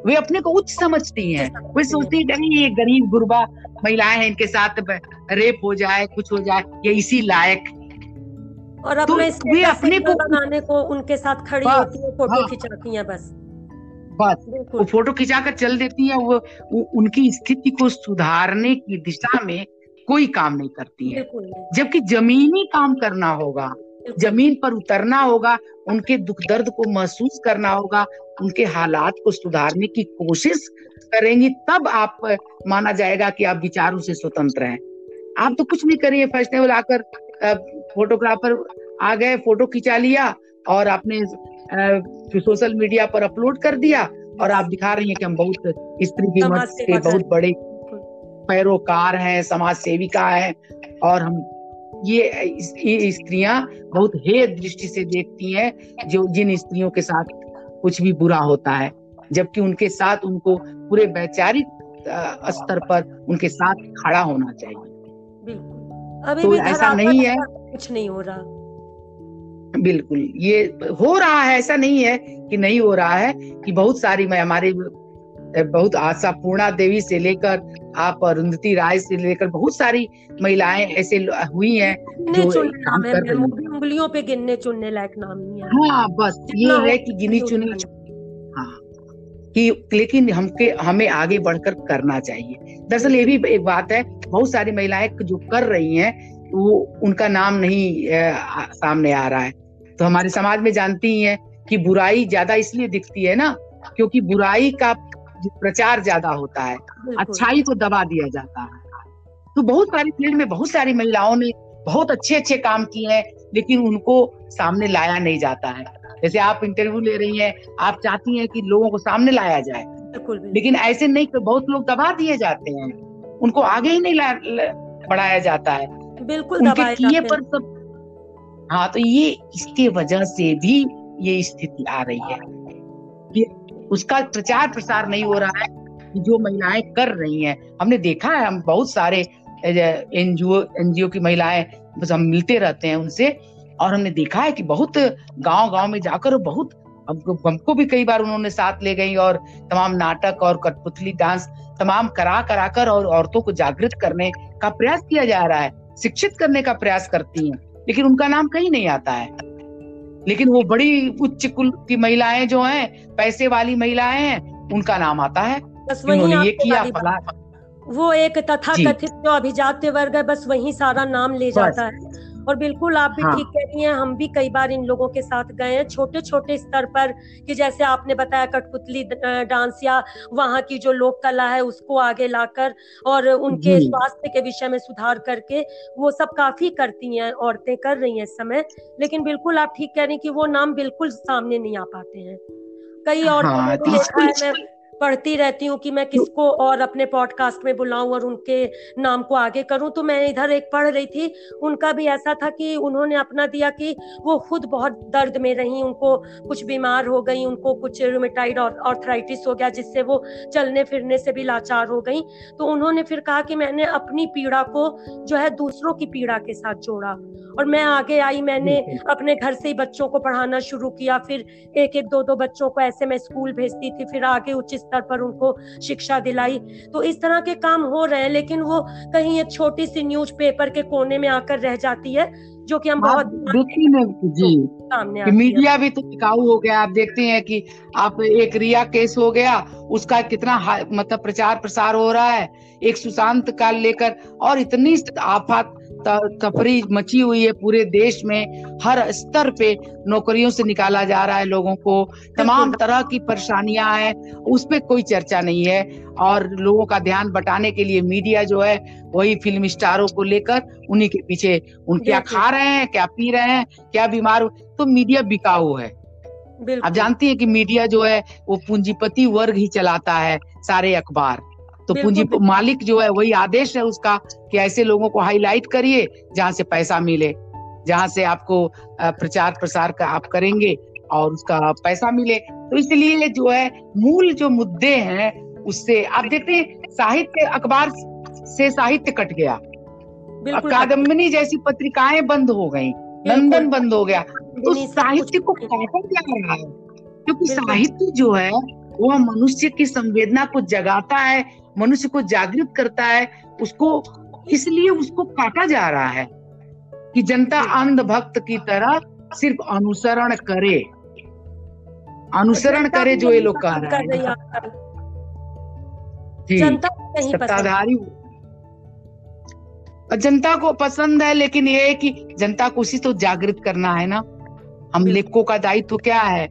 B: वे अपने को उच्च समझती हैं। वे सोचती है ये गरीब गुरबा महिलाएँ हैं इनके साथ रेप हो जाए कुछ हो जाए ये इसी लायक
A: और अपने तो वे अपने को बनाने को उनके साथ खड़ी होती है फ़ोटो हाँ, खिंचाती हैं बस।
B: बस वो फ़ोटो खिंचाकर चल देती है वो, वो उनकी स्थिति को सुधारने की दिशा में कोई काम नहीं करती है। जबकि जमीनी काम करना होगा। ज़मीन पर उतरना होगा उनके दुख दर्द को महसूस करना होगा उनके हालात को सुधारने की कोशिश करेंगी तब आप माना जाएगा कि आप विचारों से स्वतंत्र हैं। आप तो कुछ नहीं करिए फैशनेबल आकर फोटोग्राफर आ गए फ़ोटो खिंचा लिया और आपने सोशल मीडिया पर अपलोड कर दिया और आप दिखा रही हैं कि हम बहुत स्त्री की मत से बहुत बड़े पैरोकार हैं समाज सेविका है और हम ये स्त्रियाँ बहुत हे दृष्टि से देखती हैं जो जिन स्त्रियों के साथ कुछ भी बुरा होता है जबकि उनके साथ उनको पूरे वैचारिक स्तर पर उनके साथ खड़ा होना चाहिए।
A: बिल्कुल। अभी तो भी ऐसा नहीं है। कुछ नहीं हो रहा।
B: बिल्कुल ये हो रहा है ऐसा नहीं है कि नहीं हो रहा है कि बहुत सारी मैं हमारे बहुत आशा पूर्णा देवी से लेकर आप अरुंधति राय से लेकर बहुत सारी महिलाएँ ऐसे हुई हैं
A: जो काम कर रही उंगलियों पे गिनने चुनने लायक नाम नहीं है?
B: हाँ बस ये है कि गिनी चुनी हाँ कि लेकिन हमके हमें आगे बढ़कर करना चाहिए। दरअसल ये भी एक बात है बहुत सारी महिलाएँ जो कर रही हैं वो उनका नाम नहीं आ, सामने आ रहा है। तो हमारे समाज में जानती ही है कि बुराई ज़्यादा इसलिए दिखती है ना क्योंकि बुराई का प्रचार ज़्यादा होता है। अच्छाई को दबा दिया जाता है। तो बहुत सारी फ़ील्ड में बहुत सारी महिलाओं ने बहुत अच्छे अच्छे काम किए हैं लेकिन उनको सामने लाया नहीं जाता है। जैसे आप इंटरव्यू ले रही हैं आप चाहती हैं कि लोगों को सामने लाया जाए। लेकिन ऐसे नहीं बहुत लोग दबा दिए जाते हैं। उनको आगे ही नहीं ला, बढ़ाया जाता है।
A: बिल्कुल उनके किए पर सब
B: हाँ तो ये इसके वजह से भी ये स्थिति आ रही है। उसका प्रचार प्रसार नहीं हो रहा है जो महिलाएँ कर रही हैं। हमने देखा है, हम बहुत सारे एनजीओ एनजीओ की महिलाएँ बस हम मिलते रहते हैं उनसे। और हमने देखा है कि बहुत गाँव गाँव में जाकर बहुत, हमको हमको भी कई बार उन्होंने साथ ले गई और तमाम नाटक और कठपुतली डांस तमाम करा करा कर और औरतों को जागृत करने का प्रयास किया जा रहा है, शिक्षित करने का प्रयास करती हैं। लेकिन उनका नाम कहीं नहीं आता है। लेकिन वो बड़ी उच्च कुल की महिलाएँ जो हैं पैसे वाली महिलाएँ हैं उनका नाम आता है।
A: वही ये किया फला। वो एक तथा कथित जो अभिजात वर्ग है बस वही सारा नाम ले जाता है। और बिल्कुल आप भी हाँ। ठीक कह रही हैं हम भी कई बार इन लोगों के साथ गए हैं छोटे छोटे स्तर पर कि जैसे आपने बताया कठपुतली डांस या वहाँ की जो लोक कला है उसको आगे लाकर और उनके स्वास्थ्य के विषय में सुधार करके वो सब काफ़ी करती हैं औरतें कर रही हैं इस समय लेकिन बिल्कुल आप ठीक कह रही हैं कि वो नाम बिल्कुल सामने नहीं आ पाते हैं कई औरतों हाँ, पढ़ती रहती हूँ कि मैं किसको और अपने पॉडकास्ट में बुलाऊं और उनके नाम को आगे करूँ। तो मैं इधर एक पढ़ रही थी। उनका भी ऐसा था कि उन्होंने अपना दिया कि वो खुद बहुत दर्द में रही उनको कुछ बीमार हो गई उनको कुछ रोमेटाइड और ऑर्थराइटिस हो गया जिससे वो चलने फिरने से भी लाचार हो गई। तो उन्होंने फिर कहा कि मैंने अपनी पीड़ा को जो है दूसरों की पीड़ा के साथ जोड़ा। और मैं आगे आई मैंने अपने घर से ही बच्चों को पढ़ाना शुरू किया फिर एक एक दो दो बच्चों को ऐसे मैं स्कूल भेजती थी फिर आगे उच्च स्तर पर उनको शिक्षा दिलाई। तो इस तरह के काम हो रहे हैं लेकिन वो कहीं एक छोटी सी न्यूज़ पेपर के कोने में आकर रह जाती है जो कि हम बहुत
B: देखती हैं। जी। सामने मीडिया भी तो टिकाऊ हो गया आप देखते हैं कि आप एक रिया केस हो गया उसका कितना मतलब प्रचार प्रसार हो रहा है एक सुशांत काल लेकर और इतनी आफत तफरी मची हुई है पूरे देश में। हर स्तर पे नौकरियों से निकाला जा रहा है लोगों को। तमाम तरह की परेशानियाँ हैं उस पर कोई चर्चा नहीं है। और लोगों का ध्यान बटाने के लिए मीडिया जो है वही फ़िल्म स्टारों को लेकर उन्हीं के पीछे उन क्या खा रहे हैं क्या पी रहे हैं क्या बीमार तो मीडिया बिकाऊ है। आप जानती हैं कि मीडिया जो है वो पूंजीपति वर्ग ही चलाता है सारे अखबार। तो पूंजी मालिक जो है वही आदेश है उसका कि ऐसे लोगों को हाईलाइट करिए जहाँ से पैसा मिले जहाँ से आपको प्रचार प्रसार का आप करेंगे और उसका पैसा मिले। तो इसलिए जो है मूल जो मुद्दे हैं उससे आप देखते हैं साहित्य अखबार से साहित्य कट गया। कादम्बनी जैसी पत्रिकाएँ बंद हो गई लंदन बंद हो गया। तो साहित्य को काटा जा रहा है क्योंकि साहित्य जो है वह मनुष्य की संवेदना को जगाता है मनुष्य को जागृत करता है उसको इसलिए उसको काटा जा रहा है कि जनता अंध भक्त की तरह सिर्फ़ अनुसरण करे। अनुसरण करे जो ये लोग कह रहे हैं। सत्ताधारी जनता को पसंद है लेकिन ये है कि जनता को उसी तो जागृत करना है ना। हम लेखकों का दायित्व तो क्या है?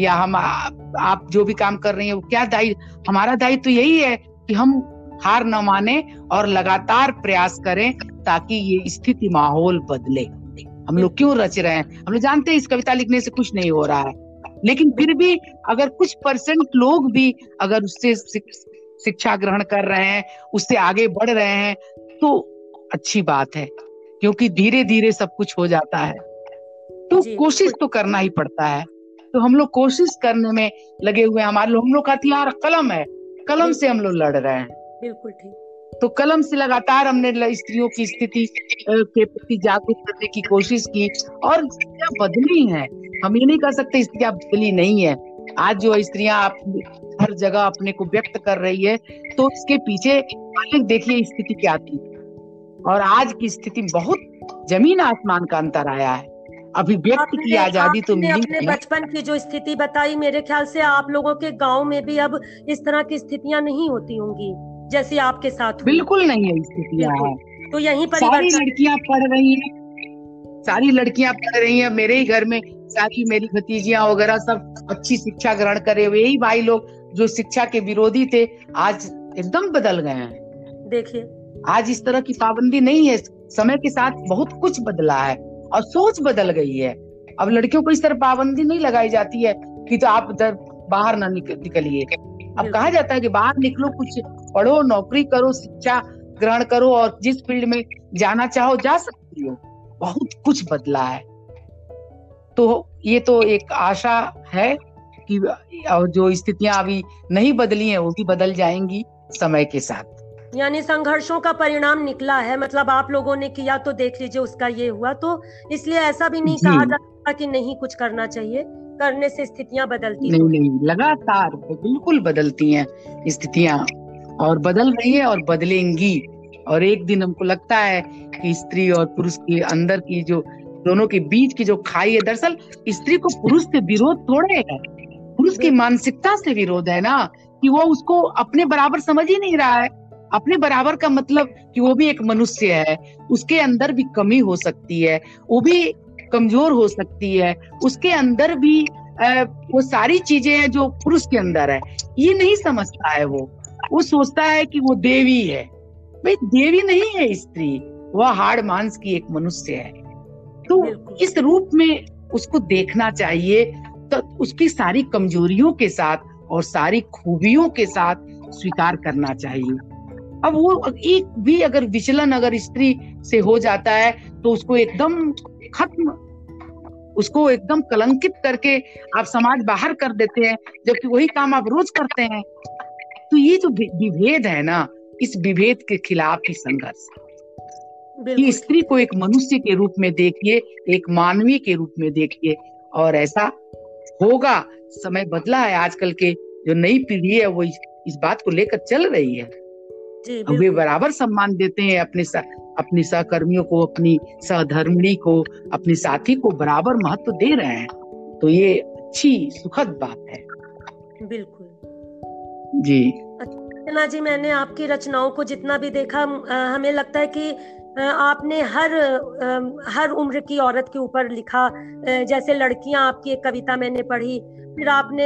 B: या हम आ, आप जो भी काम कर रहे हैं वो क्या दायित्व हमारा दायित्व तो यही है कि हम हार न माने और लगातार प्रयास करें ताकि ये स्थिति माहौल बदले। हम लोग क्यों रच रहे हैं? हम लोग जानते हैं इस कविता लिखने से कुछ नहीं हो रहा है। लेकिन फिर भी अगर कुछ परसेंट लोग भी अगर उससे शिक्षा ग्रहण कर रहे हैं उससे आगे बढ़ रहे हैं तो अच्छी बात है क्योंकि धीरे धीरे सब कुछ हो जाता है। तो कोशिश तो करना ही पड़ता है। तो हम लोग कोशिश करने में लगे हुए हमारे हम लोग का हथियार कलम है। कलम से हम लोग लड़ रहे हैं।
A: बिल्कुल ठीक।
B: तो कलम से लगातार हमने स्त्रियों की स्थिति के प्रति जागरूक करने की कोशिश की और स्त्रियाँ बदली हैं। हम ये नहीं कह सकते स्त्रियाँ बदली नहीं है। आज जो स्त्रियाँ आप हर जगह अपने को व्यक्त कर रही है तो उसके पीछे देखिए स्थिति क्या थी। और आज की स्थिति बहुत ज़मीन आसमान का अंतर आया है। अभिव्यक्त की आज़ादी तो मिली
A: अपने बचपन की जो स्थिति बताई मेरे ख्याल से आप लोगों के गाँव में भी अब इस तरह की स्थितियाँ नहीं होती होंगी जैसे आपके साथ
B: बिल्कुल नहीं है स्थितियाँ।
A: तो यही
B: पर सारी लड़कियाँ पढ़ रही हैं। सारी लड़कियाँ पढ़ रही हैं। मेरे ही घर में सारी मेरी भतीजियाँ वगैरह सब अच्छी शिक्षा ग्रहण करे हुए। यही भाई लोग जो शिक्षा के विरोधी थे आज एकदम बदल गए हैं।
A: देखिए।
B: आज इस तरह की पाबंदी नहीं है। समय के साथ बहुत कुछ बदला है। और सोच बदल गई है। अब लड़कियों को इस तरह पाबंदी नहीं लगाई जाती है कि तो आप इधर बाहर ना निकलिए। अब कहा जाता है कि बाहर निकलो, कुछ पढ़ो, नौकरी करो, शिक्षा ग्रहण करो और जिस फ़ील्ड में जाना चाहो जा सकती हो। बहुत कुछ बदला है। तो ये तो एक आशा है कि जो स्थितियाँ अभी नहीं बदली हैं, वो भी बदल जाएँगी समय के साथ।
A: यानी संघर्षों का परिणाम निकला है मतलब आप लोगों ने किया तो देख लीजिए उसका ये हुआ तो इसलिए ऐसा भी नहीं कहा जाता कि नहीं कुछ करना चाहिए करने से स्थितियाँ बदलती
B: नहीं नहीं लगातार बिल्कुल बदलती हैं स्थितियाँ और बदल रही है और बदलेंगी और एक दिन हमको लगता है कि स्त्री और पुरुष के अंदर की जो दोनों के बीच की जो खाई है दरअसल स्त्री को पुरुष से विरोध थोड़े है पुरुष की मानसिकता से विरोध है ना कि वो उसको अपने बराबर समझ ही नहीं रहा है। अपने बराबर का मतलब कि वो भी एक मनुष्य है उसके अंदर भी कमी हो सकती है वो भी कमज़ोर हो सकती है उसके अंदर भी आ, वो सारी चीज़ें हैं जो पुरुष के अंदर है। ये नहीं समझता है वो। वो सोचता है कि वो देवी है। भाई देवी नहीं है स्त्री वह हार्ड मांस की एक मनुष्य है। तो इस रूप में उसको देखना चाहिए तो उसकी सारी कमजोरियों के साथ और सारी खूबियों के साथ स्वीकार करना चाहिए। अब वो एक भी अगर विचलन अगर स्त्री से हो जाता है तो उसको एकदम खत्म उसको एकदम कलंकित करके आप समाज बाहर कर देते हैं जबकि वही काम आप रोज करते हैं। तो ये जो विभेद है ना इस विभेद के खिलाफ ही संघर्ष। कि स्त्री को एक मनुष्य के रूप में देखिए एक मानवीय के रूप में देखिए और ऐसा होगा समय बदला है आजकल के जो नई पीढ़ी है वो इस बात को लेकर चल रही है। वे बराबर सम्मान देते हैं अपने सा, अपने सहकर्मियों को अपनी सहधर्मिणी को अपने साथी को बराबर महत्व दे रहे हैं। तो ये अच्छी सुखद बात है।
A: बिल्कुल।
B: जी।
A: अर्चना जी मैंने आपकी रचनाओं को जितना भी देखा हमें लगता है कि आपने हर हर उम्र की औरत के ऊपर लिखा जैसे लड़कियाँ आपकी एक कविता मैंने पढ़ी फिर आपने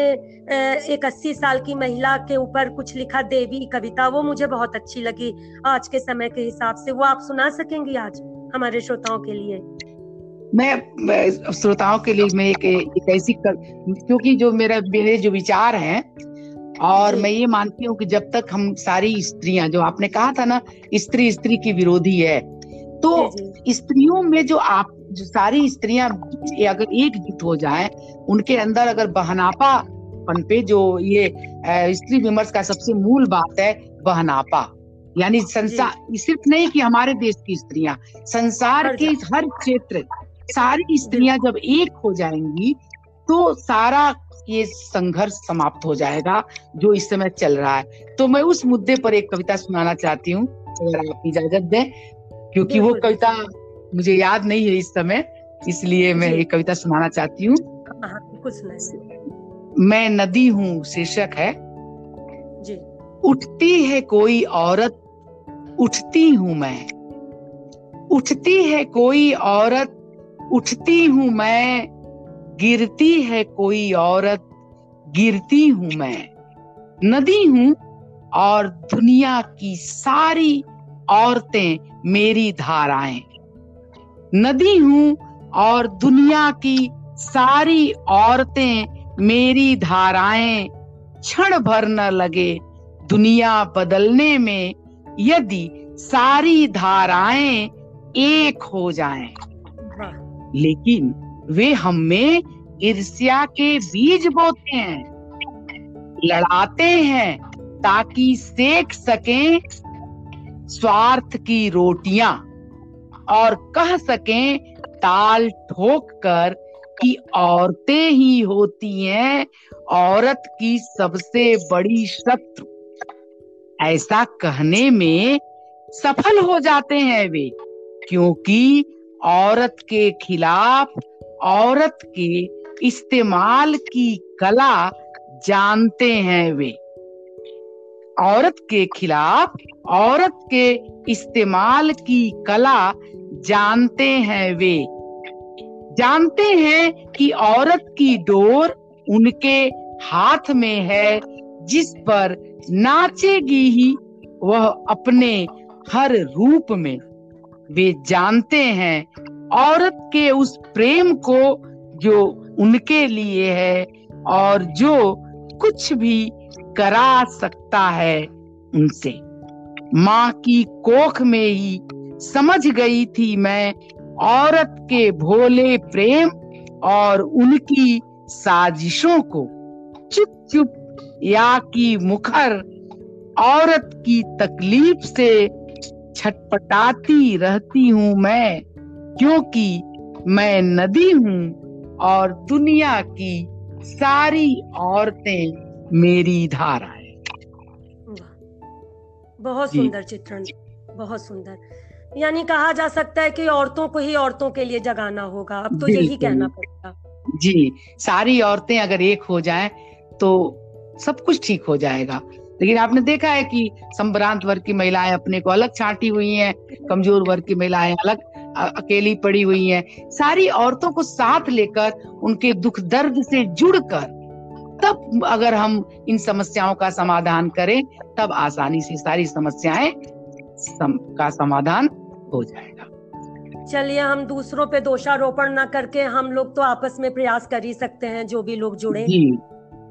A: एक अस्सी साल की महिला के ऊपर कुछ लिखा देवी कविता वो मुझे बहुत अच्छी लगी। आज के समय के हिसाब से वो आप सुना सकेंगी आज हमारे श्रोताओं के लिए?
B: मैं श्रोताओं के लिए मैं एक, एक ऐसी कर, क्योंकि जो मेरा मेरे जो विचार हैं और मैं ये मानती हूँ कि जब तक हम सारी स्त्रियाँ जो आपने कहा था ना स्त्री स्त्री की विरोधी है तो स्त्रियों में जो आप जो सारी स्त्रियाँ अगर एकजुट हो जाए उनके अंदर अगर बहनापा पे जो ये स्त्री विमर्श का सबसे मूल बात है बहनापा। यानी संसार सिर्फ़ नहीं कि हमारे देश की स्त्रियाँ संसार के हर क्षेत्र सारी स्त्रियाँ जब एक हो जाएँगी तो सारा ये संघर्ष समाप्त हो जाएगा जो इस समय चल रहा है। तो मैं उस मुद्दे पर एक कविता सुनाना चाहती हूँ अगर आप इजाज़त दें। क्योंकि वो कविता मुझे याद नहीं है इस समय इसलिए मैं ये कविता सुनाना चाहती हूँ।
A: हाँ,
B: मैं नदी हूँ शीर्षक है।
A: जी।
B: उठती है कोई औरत उठती हूँ मैं। उठती है कोई औरत उठती हूँ मैं। गिरती है कोई औरत गिरती हूँ मैं। नदी हूँ और दुनिया की सारी औरतें मेरी धाराएँ। नदी हूँ और दुनिया की सारी औरतें मेरी धाराएँ। क्षण भर न लगे दुनिया बदलने में, यदि सारी धाराएँ एक हो जाएँ। लेकिन वे हम में ईर्ष्या के बीज बोते हैं। लड़ाते हैं ताकि सेक सकें स्वार्थ की रोटियाँ और कह सकें, ताल ठोक कर कि औरतें ही होती हैं, औरत की सबसे बड़ी शत्रु। ऐसा कहने में सफल हो जाते हैं वे, क्योंकि औरत के खिलाफ औरत के इस्तेमाल की कला जानते हैं वे। औरत के खिलाफ औरत के इस्तेमाल की कला जानते हैं वे। जानते हैं कि औरत की डोर उनके हाथ में है, जिस पर नाचेगी ही वह अपने हर रूप में। वे जानते हैं औरत के उस प्रेम को जो उनके लिए है और जो कुछ भी करा सकता है उनसे। माँ की कोख में ही समझ गई थी मैं औरत के भोले प्रेम और उनकी साजिशों को। चुप चुप, या की मुखर औरत की तकलीफ़ से छटपटाती रहती हूँ मैं, क्योंकि मैं नदी हूँ और दुनिया की सारी औरतें मेरी धारा है
A: बहुत सुंदर चित्रण बहुत सुंदर। यानी कहा जा सकता है कि औरतों को ही औरतों के लिए जगाना होगा। अब तो यही कहना पड़ेगा।
B: जी सारी औरतें अगर एक हो जाएँ तो सब कुछ ठीक हो जाएगा। लेकिन आपने देखा है कि संभ्रांत वर्ग की महिलाएँ अपने को अलग छाटी हुई हैं कमज़ोर वर्ग की महिलाएँ अलग अकेली पड़ी हुई हैं। सारी औरतों को साथ लेकर उनके दुख दर्द से जुड़कर तब अगर हम इन समस्याओं का समाधान करें तब आसानी से सारी समस्याएँ सम, का समाधान हो जाएगा।
A: चलिए हम दूसरों पे दोषारोपण न करके हम लोग तो आपस में प्रयास कर ही सकते हैं जो भी लोग जुड़े।
B: जी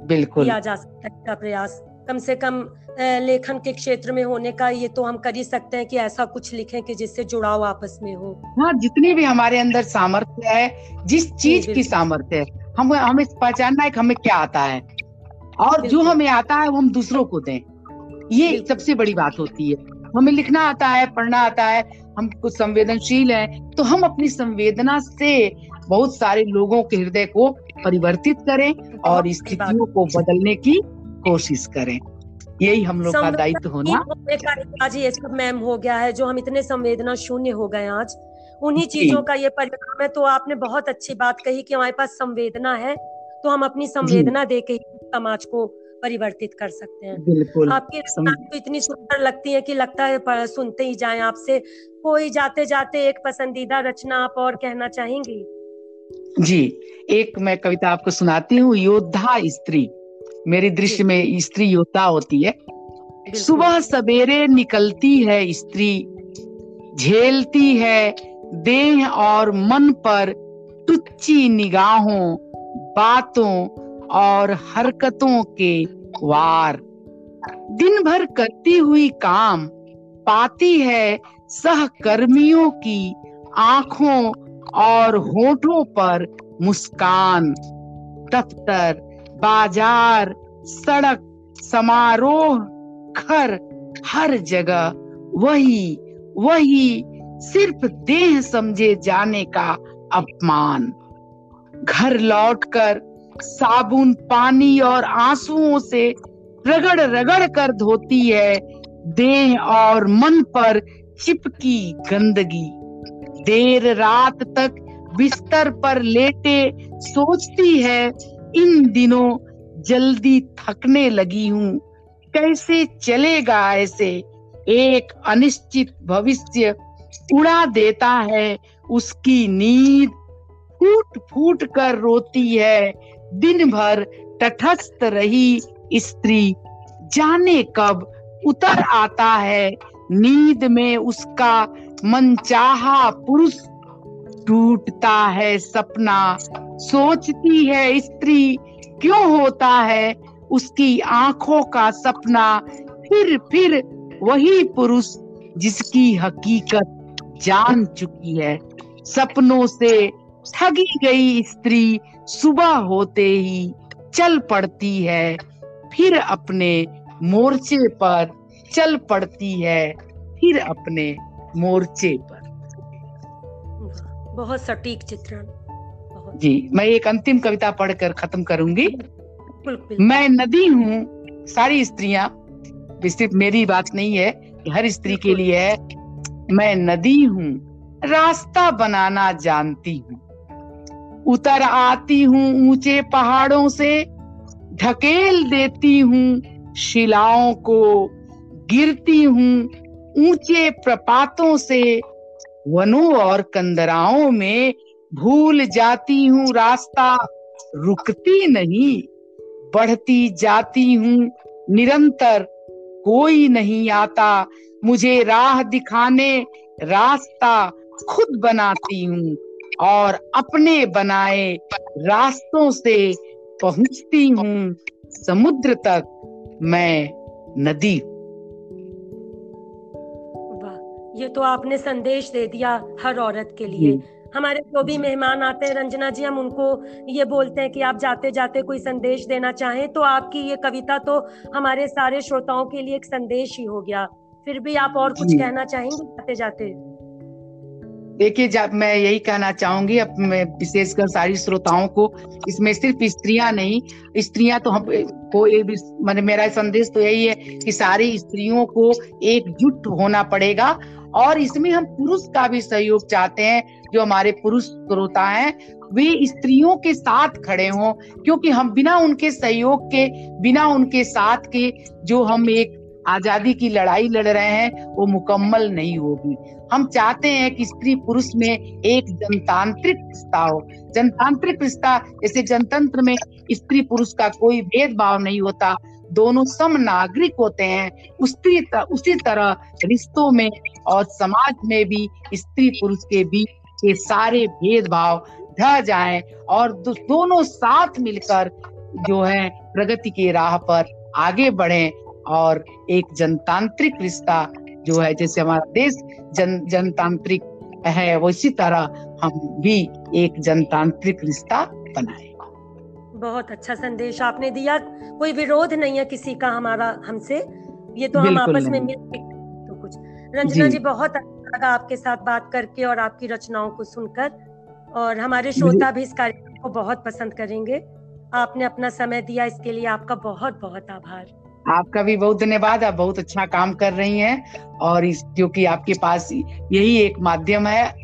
B: बिल्कुल।
A: किया जा सकता है प्रयास। कम से कम लेखन के क्षेत्र में होने का ये तो हम कर ही सकते हैं कि ऐसा कुछ लिखें कि जिससे जुड़ाव आपस में हो।
B: हाँ जितनी भी हमारे अंदर सामर्थ्य है जिस चीज़ की सामर्थ्य है हम हमें पहचानना है कि हमें क्या आता है। और जो हमें आता है वो हम दूसरों को दें। ये सबसे बड़ी बात होती है। हमें लिखना आता है पढ़ना आता है हम कुछ संवेदनशील हैं तो हम अपनी संवेदना से बहुत सारे लोगों के हृदय को परिवर्तित करें और स्थितियों को बदलने की कोशिश करें। यही हम लोग का दायित्व होना
A: आज ये सब मैम हो गया है जो हम इतने संवेदना शून्य हो गए आज। उन्हीं चीज़ों का ये परिणाम है। तो आपने बहुत अच्छी बात कही कि हमारे पास संवेदना है तो हम अपनी संवेदना दे के समाज को परिवर्तित कर सकते हैं।
B: बिल्कुल।
A: आपकी तो इतनी सुंदर लगती है कि लगता है सुनते ही जाएँ आपसे। कोई जाते जाते एक पसंदीदा रचना आप और कहना चाहेंगी?
B: जी। एक मैं कविता आपको सुनाती हूँ योद्धा स्त्री। मेरी दृश्य में स्त्री योद्धा होती है। सुबह सवेरे निकलती है स्त्री झेलती है देह और मन पर टुच्ची निगाहों, बातों और हरकतों के वार। दिन भर करती हुई काम पाती है सहकर्मियों की आँखों और होठों पर मुस्कान। दफ्तर, बाज़ार, सड़क, समारोह, घर, हर जगह वही वही सिर्फ़ देह समझे जाने का अपमान। घर लौटकर साबुन, पानी और आंसुओं से रगड़ रगड़ कर धोती है, देह और मन पर चिपकी गंदगी। देर रात तक बिस्तर पर लेटे सोचती है, इन दिनों जल्दी थकने लगी हूँ। कैसे चलेगा ऐसे एक अनिश्चित भविष्य उड़ा देता है, उसकी नींद फूट फूट कर रोती है। दिन भर तटस्थ रही स्त्री। जाने कब उतर आता है। नींद में उसका मनचाहा पुरुष टूटता है सपना। सोचती है स्त्री, क्यों होता है? उसकी आँखों का सपना फिर फिर वही पुरुष जिसकी हकीकत जान चुकी है। सपनों से ठगी गई स्त्री सुबह होते ही चल पड़ती है। फिर अपने मोर्चे पर चल पड़ती है। फिर अपने मोर्चे पर।
A: बहुत सटीक चित्रण।
B: जी मैं एक अंतिम कविता पढ़कर खत्म करूँगी। मैं नदी हूँ सारी स्त्रियाँ। सिर्फ़ मेरी बात नहीं है हर स्त्री के लिए है। मैं नदी हूँ, रास्ता बनाना जानती हूँ। उतर आती हूँ ऊँचे पहाड़ों से, ढकेल देती हूँ शिलाओं को, गिरती हूँ ऊँचे प्रपातों से, वनों और कंदराओं में भूल जाती हूँ रास्ता, रुकती नहीं, बढ़ती जाती हूँ, निरंतर कोई नहीं आता मुझे राह दिखाने रास्ता खुद बनाती हूँ और अपने बनाए रास्तों से पहुँचती हूँ समुद्र तक मैं नदी
A: वाह ये तो आपने संदेश दे दिया हर औरत के लिए। हमारे जो भी मेहमान आते हैं रंजना जी हम उनको ये बोलते हैं कि आप जाते जाते कोई संदेश देना चाहें तो आपकी ये कविता तो हमारे सारे श्रोताओं के लिए एक संदेश ही हो गया। फिर भी आप और कुछ कहना चाहेंगे? जाते जाते।
B: देखिए जब मैं यही कहना चाहूँगी अब मैं विशेषकर सारी श्रोताओं को इसमें सिर्फ़ स्त्रियाँ नहीं स्त्रियाँ तो हम को ये मैंने मेरा संदेश तो यही है कि सारी स्त्रियों को एकजुट होना पड़ेगा और इसमें हम पुरुष का भी सहयोग चाहते हैं जो हमारे पुरुष श्रोता हैं वे स्त्रियों के साथ खड़े हों क्योंकि हम बिना उनके सहयोग के बिना उनके साथ के जो हम एक आज़ादी की लड़ाई लड़ रहे हैं, वो मुकम्मल नहीं होगी। हम चाहते हैं कि स्त्री पुरुष में एक जनतांत्रिक रिश्ता हो। जनतांत्रिक रिश्ता, जैसे जनतंत्र में स्त्री पुरुष का कोई भेदभाव नहीं होता, दोनों सम नागरिक होते हैं, उसी उसी तरह रिश्तों में और समाज में भी स्त्री पुरुष के बीच के सारे भेदभाव ढह जाएँ और दोनों साथ मिलकर जो है प्रगति के राह पर आगे बढ़े। और एक जनतांत्रिक रिश्ता जो है जैसे हमारा देश जन जनतांत्रिक है वैसी तरह हम भी एक जनतांत्रिक रिश्ता बनाए।
A: बहुत अच्छा संदेश आपने दिया। कोई विरोध नहीं है किसी का हमारा हमसे। ये तो हम आपस में मिल तो कुछ। रंजना जी, जी बहुत अच्छा लगा आपके साथ बात करके और आपकी रचनाओं को सुनकर। और हमारे श्रोता भी इस कार्यक्रम को बहुत पसंद करेंगे। आपने अपना समय दिया इसके लिए आपका बहुत बहुत आभार।
B: आपका भी बहुत धन्यवाद आप बहुत अच्छा काम कर रही हैं और इस क्योंकि आपके पास यही एक माध्यम है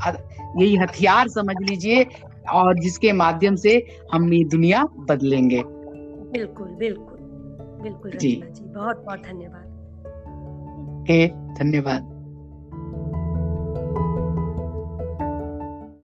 B: यही हथियार समझ लीजिए और जिसके माध्यम से हम ये दुनिया बदलेंगे।
A: बिल्कुल बिल्कुल बिल्कुल जी, जी बहुत बहुत धन्यवाद।
B: धन्यवाद।